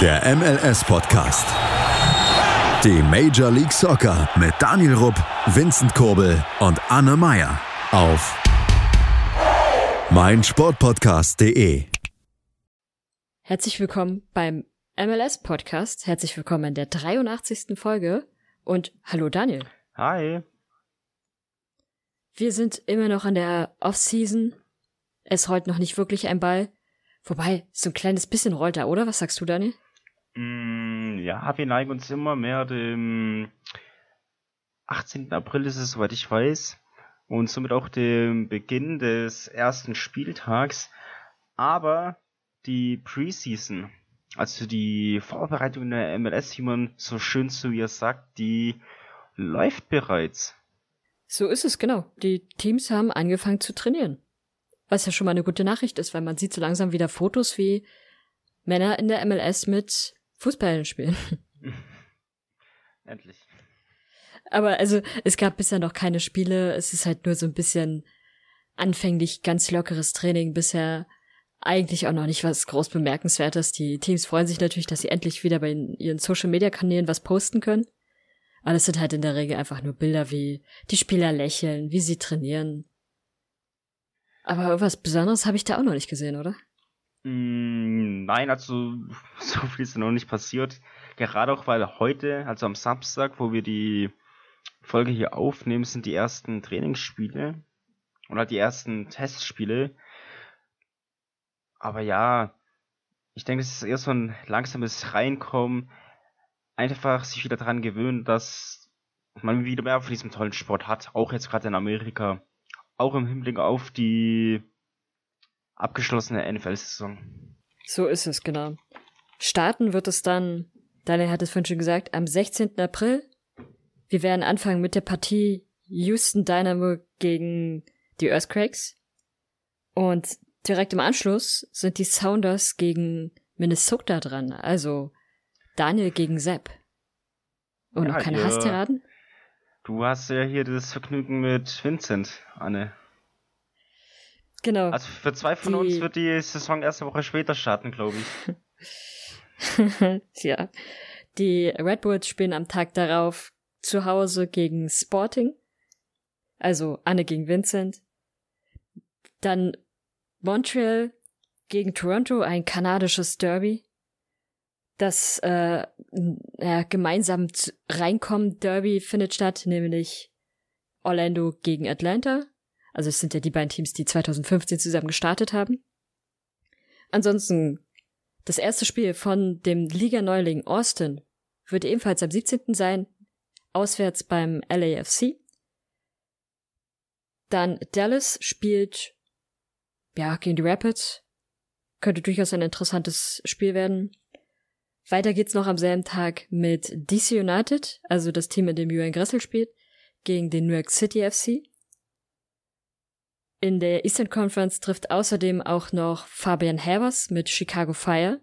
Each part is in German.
Der MLS-Podcast. Die Major League Soccer mit Daniel Rupp, Vincent Kurbel und Anne Meyer auf meinsportpodcast.de. Herzlich willkommen beim MLS-Podcast. Herzlich willkommen in der 83. Folge. Und hallo Daniel. Hi. Wir sind immer noch in der Off-Season. Es rollt noch nicht wirklich ein Ball. Wobei, so ein kleines bisschen rollt er, oder? Was sagst du, Daniel? Mm, ja, wir neigen uns immer mehr dem 18. April ist es, soweit ich weiß. Und somit auch dem Beginn des ersten Spieltags. Aber die Preseason, also die Vorbereitung der MLS, wie man so schön zu ihr sagt, die läuft bereits. So ist es, genau. Die Teams haben angefangen zu trainieren. Was ja schon mal eine gute Nachricht ist, weil man sieht so langsam wieder Fotos, wie Männer in der MLS mit Fußballen spielen. Endlich. Aber also, es gab bisher noch keine Spiele. Es ist halt nur so ein bisschen anfänglich ganz lockeres Training. Bisher eigentlich auch noch nicht was groß bemerkenswertes. Die Teams freuen sich natürlich, dass sie endlich wieder bei ihren Social Media Kanälen was posten können. Aber es sind halt in der Regel einfach nur Bilder, wie die Spieler lächeln, wie sie trainieren. Aber irgendwas Besonderes habe ich da auch noch nicht gesehen, oder? Mm, nein, also so viel ist noch nicht passiert. Gerade auch, weil heute, also am Samstag, wo wir die Folge hier aufnehmen, sind die ersten Trainingsspiele oder die ersten Testspiele. Aber ja, ich denke, es ist eher so ein langsames Reinkommen. Einfach sich wieder daran gewöhnen, dass man wieder mehr von diesem tollen Sport hat. Auch jetzt gerade in Amerika. Auch im Hinblick auf die abgeschlossene NFL-Saison. So ist es, genau. Starten wird es dann, Daniel hat es vorhin schon gesagt, am 16. April. Wir werden anfangen mit der Partie Houston Dynamo gegen die Earthquakes. Und direkt im Anschluss sind die Sounders gegen Minnesota dran. Also Daniel gegen Sepp. Und ja, noch keine Hasstiraden? Du hast ja hier das Vergnügen mit Vincent, Anne. Genau. Also für zwei von die... uns wird die Saison erst eine Woche später starten, glaube ich. ja. Die Red Bulls spielen am Tag darauf zu Hause gegen Sporting. Also Anne gegen Vincent. Dann Montreal gegen Toronto, ein kanadisches Derby. Das äh, ja, gemeinsam reinkommen Derby findet statt, nämlich Orlando gegen Atlanta. Also es sind ja die beiden Teams, die 2015 zusammen gestartet haben. Ansonsten, das erste Spiel von dem Liga-Neuling Austin wird ebenfalls am 17. sein, auswärts beim LAFC. Dann Dallas spielt, ja, gegen die Rapids. Könnte durchaus ein interessantes Spiel werden. Weiter geht's noch am selben Tag mit DC United, also das Team, in dem Julian Gressel spielt, gegen den New York City FC. In der Eastern Conference trifft außerdem auch noch Fabian Havers mit Chicago Fire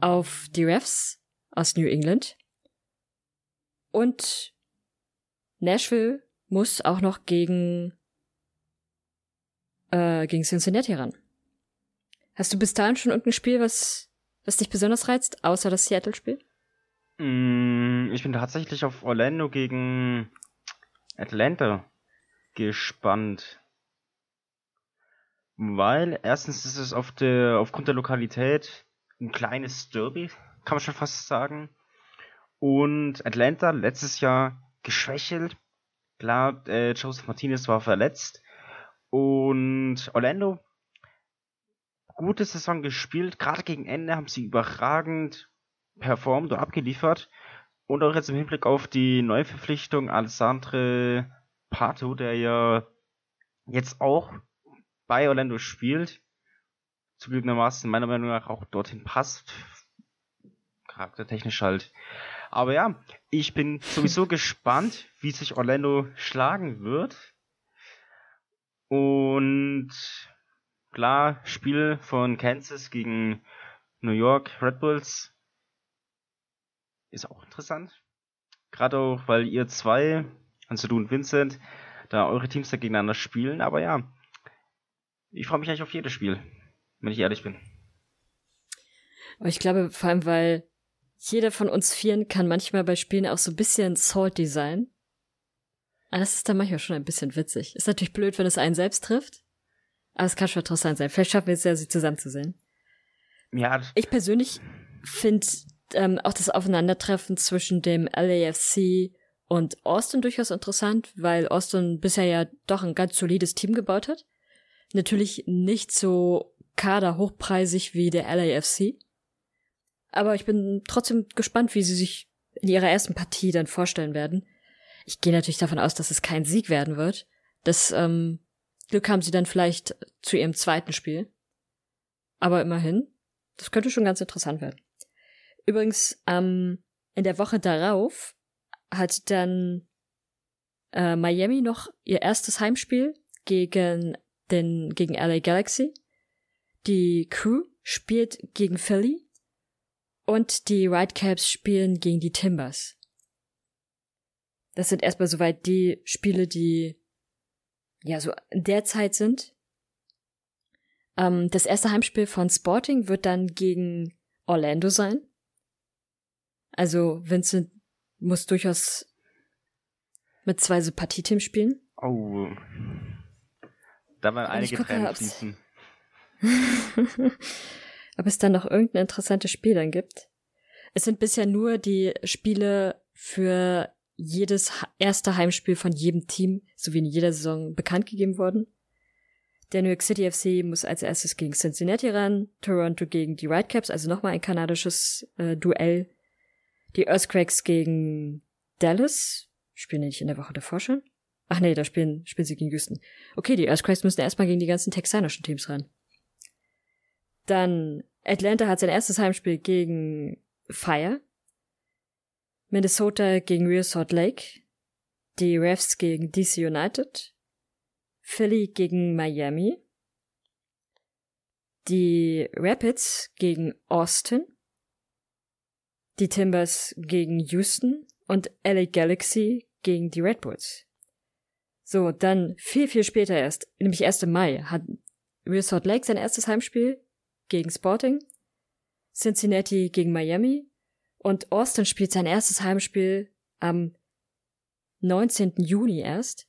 auf die Refs aus New England. Und Nashville muss auch noch gegen, äh, gegen Cincinnati ran. Hast du bis dahin schon irgendein Spiel, was, was dich besonders reizt, außer das Seattle-Spiel? Mm, ich bin tatsächlich auf Orlando gegen Atlanta gespannt weil erstens ist es auf der, aufgrund der Lokalität ein kleines Derby, kann man schon fast sagen. Und Atlanta letztes Jahr geschwächelt. Klar, äh, Joseph Martinez war verletzt. Und Orlando, gute Saison gespielt. Gerade gegen Ende haben sie überragend performt und abgeliefert. Und auch jetzt im Hinblick auf die Neuverpflichtung Alessandre Pato, der ja jetzt auch bei Orlando spielt, zugegebenermaßen meiner Meinung nach auch dorthin passt. Charaktertechnisch halt. Aber ja, ich bin sowieso gespannt, wie sich Orlando schlagen wird. Und klar, Spiel von Kansas gegen New York Red Bulls ist auch interessant. Gerade auch, weil ihr zwei, also du und Vincent, da eure Teams da gegeneinander spielen. Aber ja, ich freue mich eigentlich auf jedes Spiel, wenn ich ehrlich bin. Aber ich glaube, vor allem, weil jeder von uns Vieren kann manchmal bei Spielen auch so ein bisschen salty sein. Aber das ist dann manchmal schon ein bisschen witzig. Ist natürlich blöd, wenn es einen selbst trifft. Aber es kann schon interessant sein. Vielleicht schaffen wir es ja, sie zusammenzusehen. Ja. Ich persönlich finde ähm, auch das Aufeinandertreffen zwischen dem LAFC und Austin durchaus interessant, weil Austin bisher ja doch ein ganz solides Team gebaut hat. Natürlich nicht so kaderhochpreisig wie der LAFC. Aber ich bin trotzdem gespannt, wie sie sich in ihrer ersten Partie dann vorstellen werden. Ich gehe natürlich davon aus, dass es kein Sieg werden wird. Das ähm, Glück haben sie dann vielleicht zu ihrem zweiten Spiel. Aber immerhin, das könnte schon ganz interessant werden. Übrigens, ähm, in der Woche darauf hat dann äh, Miami noch ihr erstes Heimspiel gegen den gegen LA Galaxy. Die Crew spielt gegen Philly und die Whitecaps spielen gegen die Timbers. Das sind erstmal soweit die Spiele, die ja so in der Zeit sind. Ähm, das erste Heimspiel von Sporting wird dann gegen Orlando sein. Also Vincent muss durchaus mit zwei Sympathieteams spielen. Oh. Da waren einige gucke, Tränen fließen. ob es dann noch irgendein interessantes Spiel dann gibt. Es sind bisher nur die Spiele für jedes erste Heimspiel von jedem Team, sowie in jeder Saison bekannt gegeben worden. Der New York City FC muss als erstes gegen Cincinnati ran, Toronto gegen die Whitecaps, also nochmal ein kanadisches äh, Duell die Earthquakes gegen Dallas. Spielen die nicht in der Woche davor schon? Ach nee, da spielen, spielen sie gegen Houston. Okay, die Earthquakes müssen erstmal gegen die ganzen texanischen Teams ran. Dann Atlanta hat sein erstes Heimspiel gegen Fire. Minnesota gegen Real Salt Lake. Die Refs gegen DC United. Philly gegen Miami. Die Rapids gegen Austin die Timbers gegen Houston und LA Galaxy gegen die Red Bulls. So, dann viel, viel später erst, nämlich 1. Mai, hat Real Salt Lake sein erstes Heimspiel gegen Sporting, Cincinnati gegen Miami und Austin spielt sein erstes Heimspiel am 19. Juni erst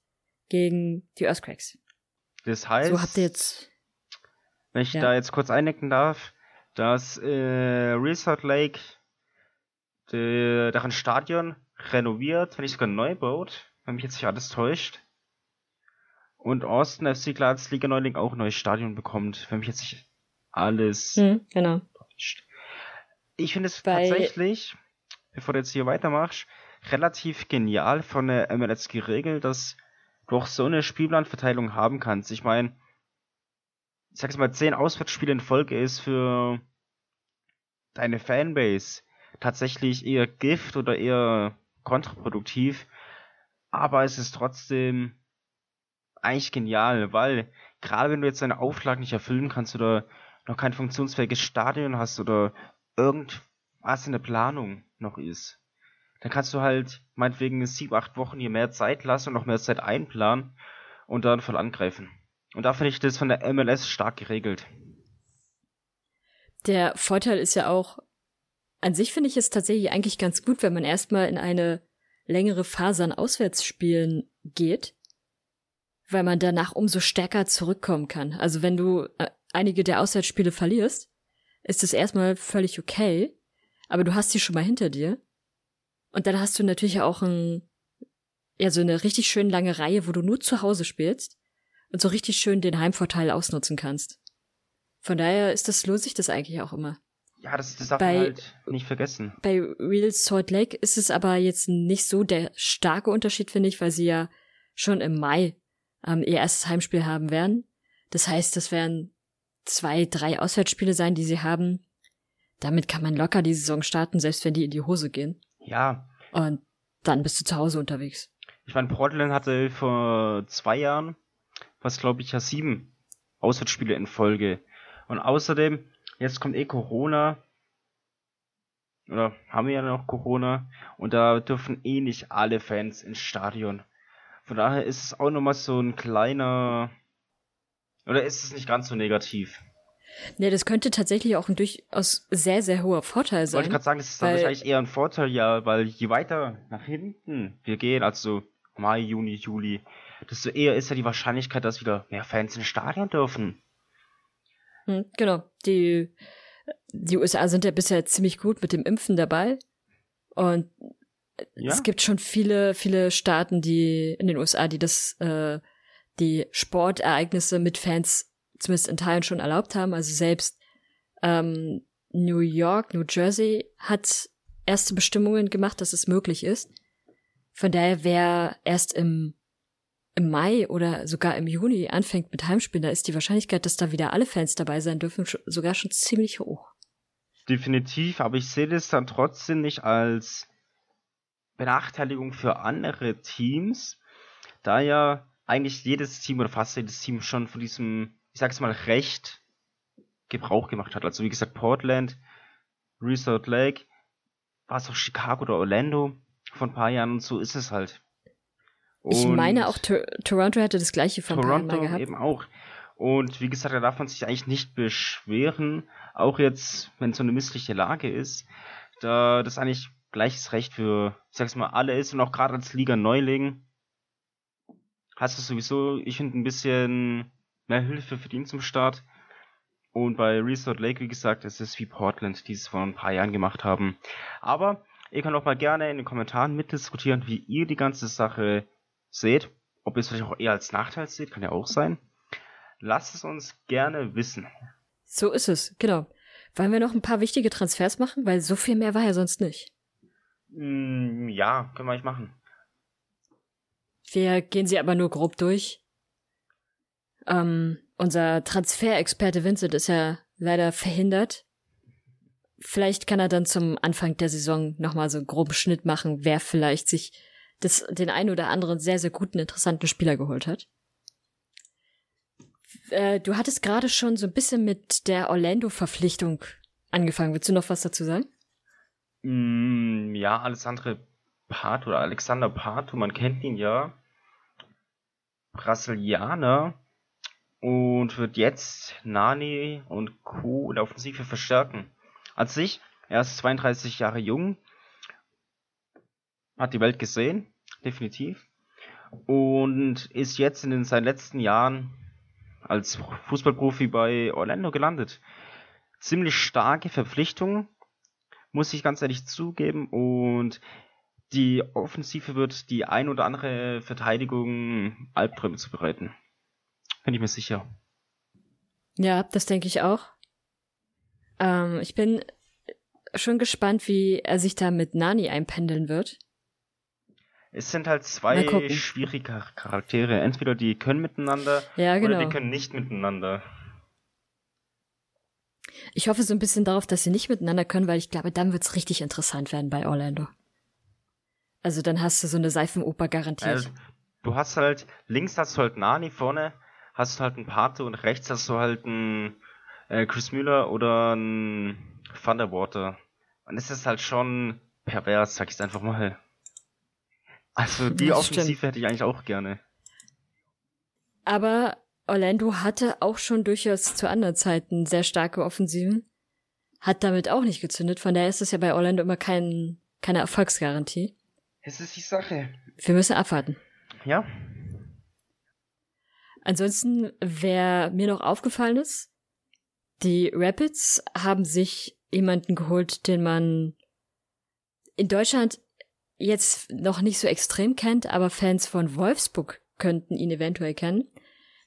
gegen die Earthquakes. Das heißt, so habt ihr jetzt, wenn ich ja. da jetzt kurz eindecken darf, dass äh, Real Salt Lake deren Stadion renoviert, wenn nicht sogar neu baut, wenn mich jetzt nicht alles täuscht. Und Austin FC als Liga Neuling auch ein neues Stadion bekommt, wenn mich jetzt nicht alles hm, genau. täuscht. Ich finde es Bei... tatsächlich, bevor du jetzt hier weitermachst, relativ genial von der MLS geregelt, dass du auch so eine Spielplanverteilung haben kannst. Ich meine, ich sag jetzt mal, zehn Auswärtsspiele in Folge ist für deine Fanbase tatsächlich eher Gift oder eher kontraproduktiv. Aber es ist trotzdem eigentlich genial, weil gerade wenn du jetzt deine Auflagen nicht erfüllen kannst oder noch kein funktionsfähiges Stadion hast oder irgendwas in der Planung noch ist, dann kannst du halt meinetwegen sieben, acht Wochen hier mehr Zeit lassen und noch mehr Zeit einplanen und dann voll angreifen. Und da finde ich das von der MLS stark geregelt. Der Vorteil ist ja auch, an sich finde ich es tatsächlich eigentlich ganz gut, wenn man erstmal in eine längere Phase an Auswärtsspielen geht, weil man danach umso stärker zurückkommen kann. Also wenn du äh, einige der Auswärtsspiele verlierst, ist es erstmal völlig okay, aber du hast sie schon mal hinter dir. Und dann hast du natürlich auch ein, ja, so eine richtig schön lange Reihe, wo du nur zu Hause spielst und so richtig schön den Heimvorteil ausnutzen kannst. Von daher ist das, lohnt sich das eigentlich auch immer. Ja, das, das darf bei, man halt nicht vergessen. Bei Real Salt Lake ist es aber jetzt nicht so der starke Unterschied, finde ich, weil sie ja schon im Mai ähm, ihr erstes Heimspiel haben werden. Das heißt, das werden zwei, drei Auswärtsspiele sein, die sie haben. Damit kann man locker die Saison starten, selbst wenn die in die Hose gehen. Ja. Und dann bist du zu Hause unterwegs. Ich meine, Portland hatte vor zwei Jahren, was glaube ich ja sieben Auswärtsspiele in Folge. Und außerdem Jetzt kommt eh Corona. Oder haben wir ja noch Corona. Und da dürfen eh nicht alle Fans ins Stadion. Von daher ist es auch nochmal so ein kleiner. Oder ist es nicht ganz so negativ? Ja, das könnte tatsächlich auch ein durchaus sehr, sehr hoher Vorteil sein. Wollte ich gerade sagen, das ist weil, wahrscheinlich eher ein Vorteil, ja, weil je weiter nach hinten wir gehen, also Mai, Juni, Juli, desto eher ist ja die Wahrscheinlichkeit, dass wieder mehr Fans ins Stadion dürfen. Hm, genau. Die, die USA sind ja bisher ziemlich gut mit dem Impfen dabei. Und ja. es gibt schon viele, viele Staaten, die in den USA, die das, äh, die Sportereignisse mit Fans zumindest in Teilen schon erlaubt haben. Also selbst ähm, New York, New Jersey hat erste Bestimmungen gemacht, dass es möglich ist. Von daher, wer erst im, im Mai oder sogar im Juni anfängt mit Heimspielen, da ist die Wahrscheinlichkeit, dass da wieder alle Fans dabei sein dürfen, sogar schon ziemlich hoch. Definitiv, aber ich sehe das dann trotzdem nicht als Benachteiligung für andere Teams, da ja eigentlich jedes Team oder fast jedes Team schon von diesem ich sag's mal, recht Gebrauch gemacht hat. Also wie gesagt, Portland, Resort Lake, war es auch Chicago oder Orlando vor ein paar Jahren und so ist es halt. Und ich meine auch Tor Toronto hätte das gleiche von Toronto gehabt. eben auch. Und wie gesagt, da darf man sich eigentlich nicht beschweren, auch jetzt, wenn so eine missliche Lage ist, da das eigentlich gleiches Recht für, ich sag's mal, alle ist und auch gerade als Liga Neuling hast du sowieso, ich finde, ein bisschen mehr Hilfe ihn zum Start. Und bei Resort Lake, wie gesagt, es ist wie Portland, die es vor ein paar Jahren gemacht haben. Aber ihr könnt auch mal gerne in den Kommentaren mitdiskutieren, wie ihr die ganze Sache seht. Ob ihr es vielleicht auch eher als Nachteil seht, kann ja auch sein. Lasst es uns gerne wissen. So ist es, genau. Wollen wir noch ein paar wichtige Transfers machen? Weil so viel mehr war ja sonst nicht. Mm, ja, können wir eigentlich machen. Wir gehen sie aber nur grob durch. Ähm, unser Transferexperte Vincent ist ja leider verhindert. Vielleicht kann er dann zum Anfang der Saison nochmal so einen groben Schnitt machen, wer vielleicht sich das, den einen oder anderen sehr, sehr guten, interessanten Spieler geholt hat. Äh, du hattest gerade schon so ein bisschen mit der Orlando-Verpflichtung angefangen. Willst du noch was dazu sagen? Mm, ja, Alessandro Pato oder Alexander Pato, man kennt ihn ja. Brasilianer, und wird jetzt Nani und Co. in der Offensive verstärken. An sich, er ist 32 Jahre jung, hat die Welt gesehen, definitiv, und ist jetzt in seinen letzten Jahren als Fußballprofi bei Orlando gelandet. Ziemlich starke Verpflichtung, muss ich ganz ehrlich zugeben, und die Offensive wird die ein oder andere Verteidigung Albträume zu bereiten. Bin ich mir sicher. Ja, das denke ich auch. Ähm, ich bin schon gespannt, wie er sich da mit Nani einpendeln wird. Es sind halt zwei schwierige Charaktere. Entweder die können miteinander ja, genau. oder die können nicht miteinander. Ich hoffe so ein bisschen darauf, dass sie nicht miteinander können, weil ich glaube, dann wird es richtig interessant werden bei Orlando. Also dann hast du so eine Seifenoper garantiert. Also, du hast halt, links hast du halt Nani, vorne hast du halt einen Pate und rechts hast du halt einen äh, Chris Müller oder einen Thunderwater. Und es ist halt schon pervers, sag ich einfach mal. Also die das Offensive stimmt. hätte ich eigentlich auch gerne. Aber Orlando hatte auch schon durchaus zu anderen Zeiten sehr starke Offensiven. Hat damit auch nicht gezündet. Von daher ist es ja bei Orlando immer kein, keine Erfolgsgarantie. Es ist die Sache. Wir müssen abwarten. Ja, Ansonsten, wer mir noch aufgefallen ist, die Rapids haben sich jemanden geholt, den man in Deutschland jetzt noch nicht so extrem kennt, aber Fans von Wolfsburg könnten ihn eventuell kennen,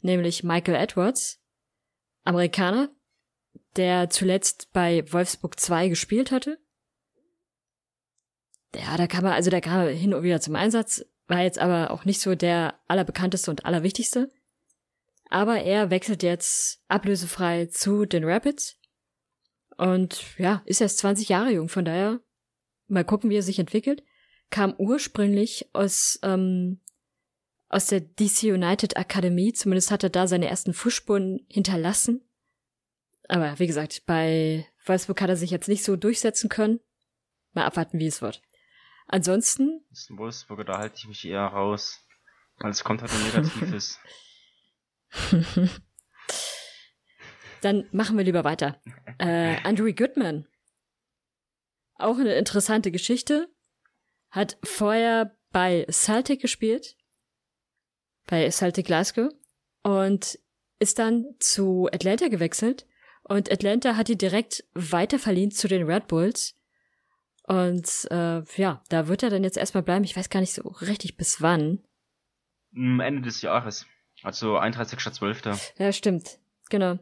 nämlich Michael Edwards, Amerikaner, der zuletzt bei Wolfsburg 2 gespielt hatte. Ja, da kam er, also da kam hin und wieder zum Einsatz, war jetzt aber auch nicht so der allerbekannteste und allerwichtigste. Aber er wechselt jetzt ablösefrei zu den Rapids. Und ja, ist erst 20 Jahre jung, von daher mal gucken, wie er sich entwickelt. Kam ursprünglich aus, ähm, aus der DC United Akademie, zumindest hat er da seine ersten Fußspuren hinterlassen. Aber wie gesagt, bei Wolfsburg hat er sich jetzt nicht so durchsetzen können. Mal abwarten, wie es wird. Ansonsten. Das ist ein Wolfsburger, da halte ich mich eher raus. Weil es kommt halt um Negatives. Dann machen wir lieber weiter. Äh, Andrew Goodman. Auch eine interessante Geschichte. Hat vorher bei Celtic gespielt. Bei Celtic Glasgow. Und ist dann zu Atlanta gewechselt. Und Atlanta hat ihn direkt weiterverliehen zu den Red Bulls. Und äh, ja, da wird er dann jetzt erstmal bleiben. Ich weiß gar nicht so richtig bis wann. Ende des Jahres. Also 31.12. Ja, stimmt. Genau.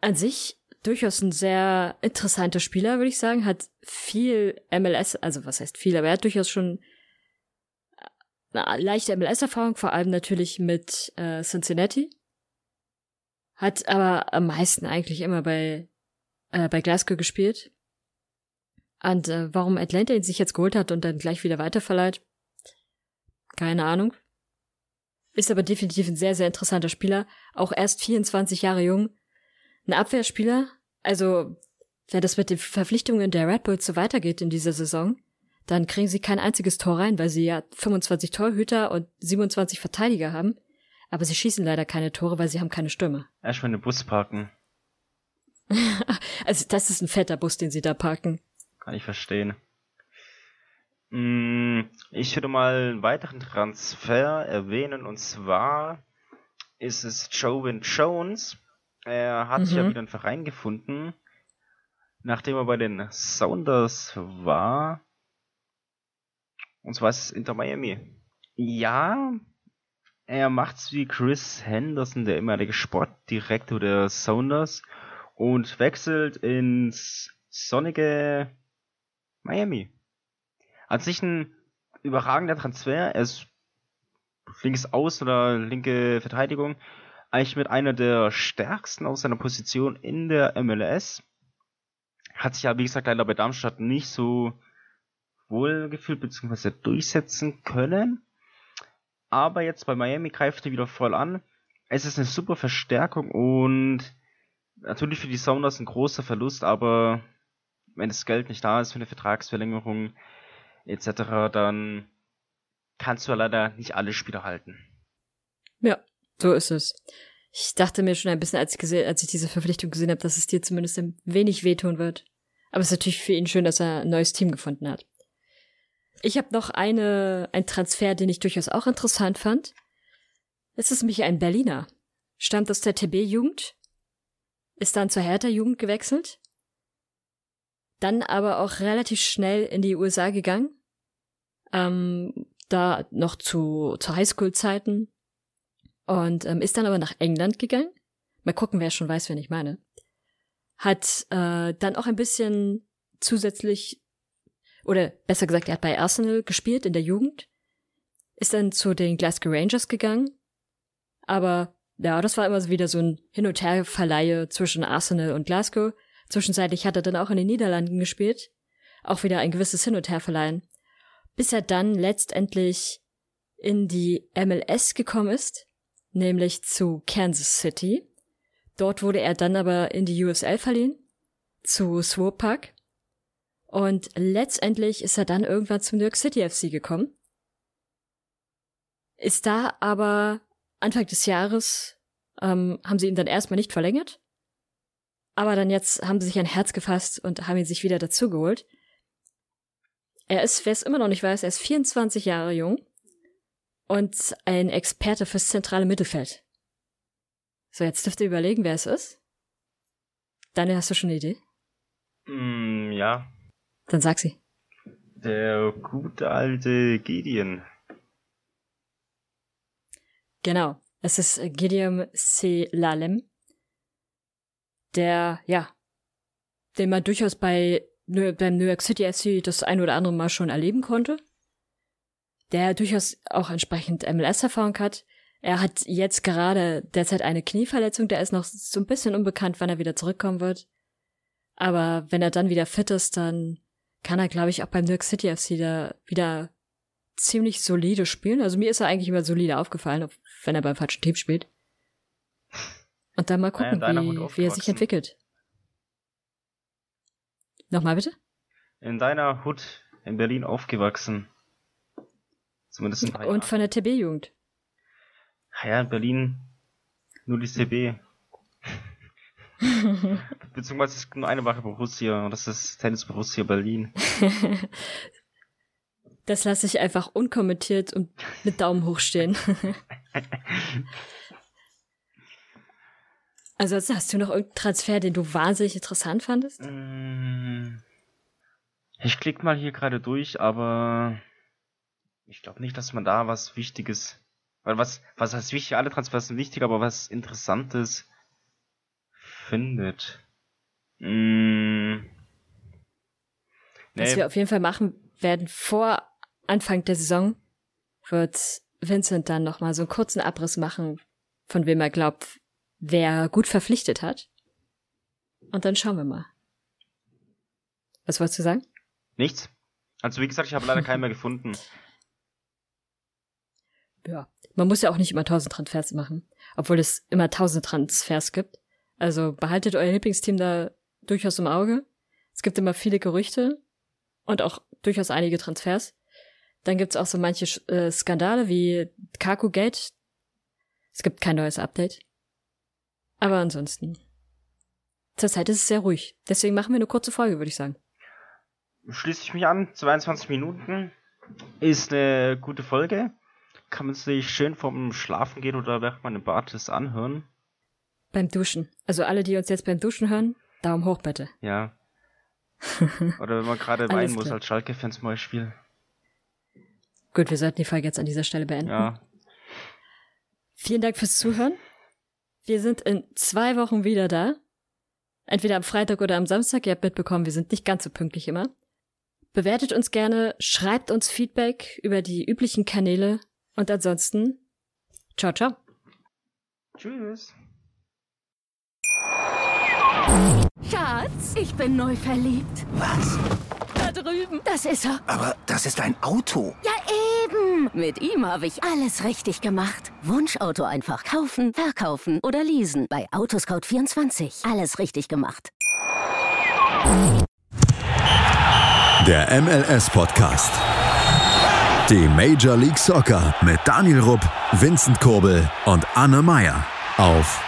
An sich durchaus ein sehr interessanter Spieler, würde ich sagen. Hat viel MLS, also was heißt viel, aber er hat durchaus schon eine leichte MLS-Erfahrung, vor allem natürlich mit äh, Cincinnati. Hat aber am meisten eigentlich immer bei, äh, bei Glasgow gespielt. Und äh, warum Atlanta ihn sich jetzt geholt hat und dann gleich wieder weiterverleiht, keine Ahnung. Ist aber definitiv ein sehr, sehr interessanter Spieler. Auch erst 24 Jahre jung. Ein Abwehrspieler. Also, wenn das mit den Verpflichtungen der Red Bulls so weitergeht in dieser Saison, dann kriegen sie kein einziges Tor rein, weil sie ja 25 Torhüter und 27 Verteidiger haben. Aber sie schießen leider keine Tore, weil sie haben keine Stürme. Erstmal eine Bus parken. also, das ist ein fetter Bus, den sie da parken. Kann ich verstehen. Mm, ich würde mal einen weiteren Transfer erwähnen und zwar ist es Joven Jones. Er hat mhm. sich ja wieder einen Verein gefunden, nachdem er bei den Sounders war. Und zwar ist es Inter Miami. Ja, er macht's wie Chris Henderson, der ehemalige Sportdirektor der Sounders, und wechselt ins sonnige Miami. An sich ein überragender Transfer. Er ist links aus oder linke Verteidigung. Eigentlich mit einer der stärksten aus seiner Position in der MLS. Hat sich ja, wie gesagt, leider bei Darmstadt nicht so wohl gefühlt bzw. durchsetzen können. Aber jetzt bei Miami greift er wieder voll an. Es ist eine super Verstärkung und natürlich für die Sounders ein großer Verlust, aber wenn das Geld nicht da ist für eine Vertragsverlängerung etc., dann kannst du leider nicht alle Spieler halten. Ja, so ist es. Ich dachte mir schon ein bisschen, als ich, gesehen, als ich diese Verpflichtung gesehen habe, dass es dir zumindest ein wenig wehtun wird. Aber es ist natürlich für ihn schön, dass er ein neues Team gefunden hat. Ich habe noch eine, ein Transfer, den ich durchaus auch interessant fand. Es ist nämlich ein Berliner. Stammt aus der TB-Jugend, ist dann zur Hertha-Jugend gewechselt dann aber auch relativ schnell in die USA gegangen. Ähm, da noch zu, zu Highschool-Zeiten. Und ähm, ist dann aber nach England gegangen. Mal gucken, wer schon weiß, wen ich meine. Hat äh, dann auch ein bisschen zusätzlich, oder besser gesagt, er hat bei Arsenal gespielt in der Jugend. Ist dann zu den Glasgow Rangers gegangen. Aber ja, das war immer wieder so ein Hin- und Her-Verleihe zwischen Arsenal und Glasgow. Zwischenzeitlich hat er dann auch in den Niederlanden gespielt, auch wieder ein gewisses Hin und Her verleihen, bis er dann letztendlich in die MLS gekommen ist, nämlich zu Kansas City. Dort wurde er dann aber in die USL verliehen, zu Swopak. Und letztendlich ist er dann irgendwann zum New York City FC gekommen. Ist da aber Anfang des Jahres, ähm, haben sie ihn dann erstmal nicht verlängert aber dann jetzt haben sie sich ein Herz gefasst und haben ihn sich wieder dazugeholt. Er ist, wer es immer noch nicht weiß, er ist 24 Jahre jung und ein Experte fürs zentrale Mittelfeld. So, jetzt dürft ihr überlegen, wer es ist. Daniel, hast du schon eine Idee? Mm, ja. Dann sag sie. Der gute alte Gideon. Genau. Es ist Gideon C. Lalem der, ja, den man durchaus bei beim New York City SC das ein oder andere Mal schon erleben konnte. Der durchaus auch entsprechend MLS-Erfahrung hat. Er hat jetzt gerade derzeit eine Knieverletzung, der ist noch so ein bisschen unbekannt, wann er wieder zurückkommen wird. Aber wenn er dann wieder fit ist, dann kann er, glaube ich, auch beim New York City FC da wieder ziemlich solide spielen. Also mir ist er eigentlich immer solide aufgefallen, wenn er beim falschen Team spielt. Und dann mal gucken, wie, wie er sich entwickelt. Nochmal bitte? In deiner Hut in Berlin aufgewachsen. Zumindest in Und von der TB-Jugend. Ja, in Berlin nur die CB. Beziehungsweise es gibt nur eine Wache Borussia und das ist Tennis Borussia Berlin. Das lasse ich einfach unkommentiert und mit Daumen hoch stehen. also hast du noch irgendeinen Transfer, den du wahnsinnig interessant fandest? Mm. Ich klicke mal hier gerade durch, aber ich glaube nicht, dass man da was Wichtiges, weil was, was heißt wichtig? Alle Transfers sind wichtig, aber was Interessantes findet. Mm. Was wir auf jeden Fall machen werden vor Anfang der Saison, wird Vincent dann nochmal so einen kurzen Abriss machen, von wem er glaubt, wer gut verpflichtet hat. Und dann schauen wir mal. Was wolltest du sagen? Nichts. Also wie gesagt, ich habe leider keinen mehr gefunden. Ja, man muss ja auch nicht immer tausend Transfers machen, obwohl es immer tausend Transfers gibt. Also behaltet euer Lieblingsteam da durchaus im Auge. Es gibt immer viele Gerüchte und auch durchaus einige Transfers. Dann gibt's auch so manche äh, Skandale wie Kaku Gate. Es gibt kein neues Update. Aber ansonsten. Zurzeit ist es sehr ruhig. Deswegen machen wir eine kurze Folge, würde ich sagen. Schließe ich mich an. 22 Minuten ist eine gute Folge. Kann man sich schön vom Schlafen gehen oder während man im Bad ist anhören. Beim Duschen. Also alle, die uns jetzt beim Duschen hören, Daumen hoch bitte. Ja. Oder wenn man gerade weinen muss als Schalke-Fan zum Beispiel. Gut, wir sollten die Folge jetzt an dieser Stelle beenden. Ja. Vielen Dank fürs Zuhören. Wir sind in zwei Wochen wieder da. Entweder am Freitag oder am Samstag. Ihr habt mitbekommen, wir sind nicht ganz so pünktlich immer. Bewertet uns gerne, schreibt uns Feedback über die üblichen Kanäle und ansonsten, ciao, ciao. Tschüss. Schatz, ich bin neu verliebt. Was? Da drüben. Das ist er. Aber das ist ein Auto. Ja, eben. Mit ihm habe ich alles richtig gemacht. Wunschauto einfach kaufen, verkaufen oder leasen. Bei Autoscout24. Alles richtig gemacht. Der MLS-Podcast. Die Major League Soccer mit Daniel Rupp, Vincent Kurbel und Anne Meyer auf